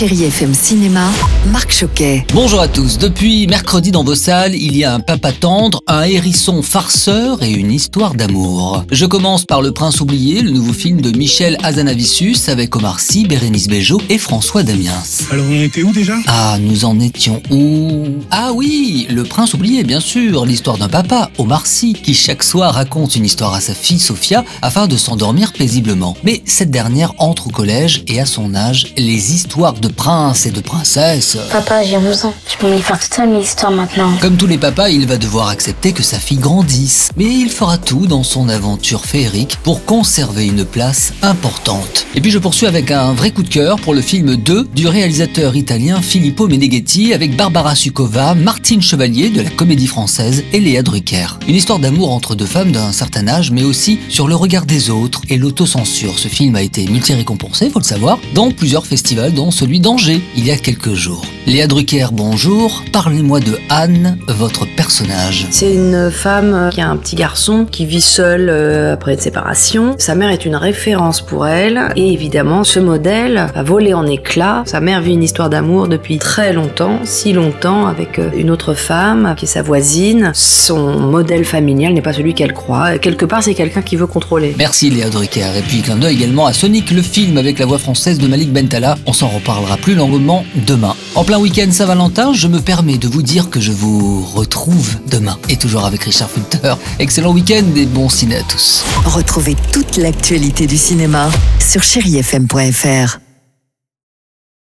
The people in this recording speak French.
Chérie FM Cinéma, Marc Choquet. Bonjour à tous. Depuis mercredi dans vos salles, il y a un papa tendre, un hérisson farceur et une histoire d'amour. Je commence par Le Prince oublié, le nouveau film de Michel Azanavicius avec Omar Sy, Bérénice Bejo et François Damiens. Alors on était où déjà? Ah, nous en étions où? Ah oui, Le Prince oublié, bien sûr, l'histoire d'un papa, Omar Sy, qui chaque soir raconte une histoire à sa fille Sophia afin de s'endormir paisiblement. Mais cette dernière entre au collège et à son âge, les histoires de princes et de princesses. Papa, j'ai 11 ans. Je peux me faire toute seule mes histoires maintenant. Comme tous les papas, il va devoir accepter que sa fille grandisse. Mais il fera tout dans son aventure féerique pour conserver une place importante. Et puis je poursuis avec un vrai coup de cœur pour le film 2 du réalisateur italien Filippo Meneghetti avec Barbara Sucova, Martine Chevalier de la comédie française et Léa Drucker. Une histoire d'amour entre deux femmes d'un certain âge, mais aussi sur le regard des autres et l'autocensure. Ce film a été multi-récompensé, faut le savoir, dans plusieurs festivals, dont celui d'Angers, il y a quelques jours. Léa Drucker, bonjour. Parlez-moi de Anne, votre personnage. C'est une femme qui a un petit garçon qui vit seul euh, après une séparation. Sa mère est une référence pour elle et évidemment ce modèle a volé en éclats. Sa mère vit une histoire d'amour depuis très longtemps, si longtemps avec euh, une autre femme qui est sa voisine. Son modèle familial n'est pas celui qu'elle croit. Quelque part c'est quelqu'un qui veut contrôler. Merci Léa Drucker. Et puis clin d'œil également à Sonic, le film avec la voix française de Malik Bentala. On s'en reparlera plus longuement demain. En plein week-end Saint-Valentin, je me permets de vous dire que je vous retrouve demain. Et toujours avec Richard Fulter. Excellent week-end et bon ciné à tous. Retrouvez toute l'actualité du cinéma sur chérifm.fr.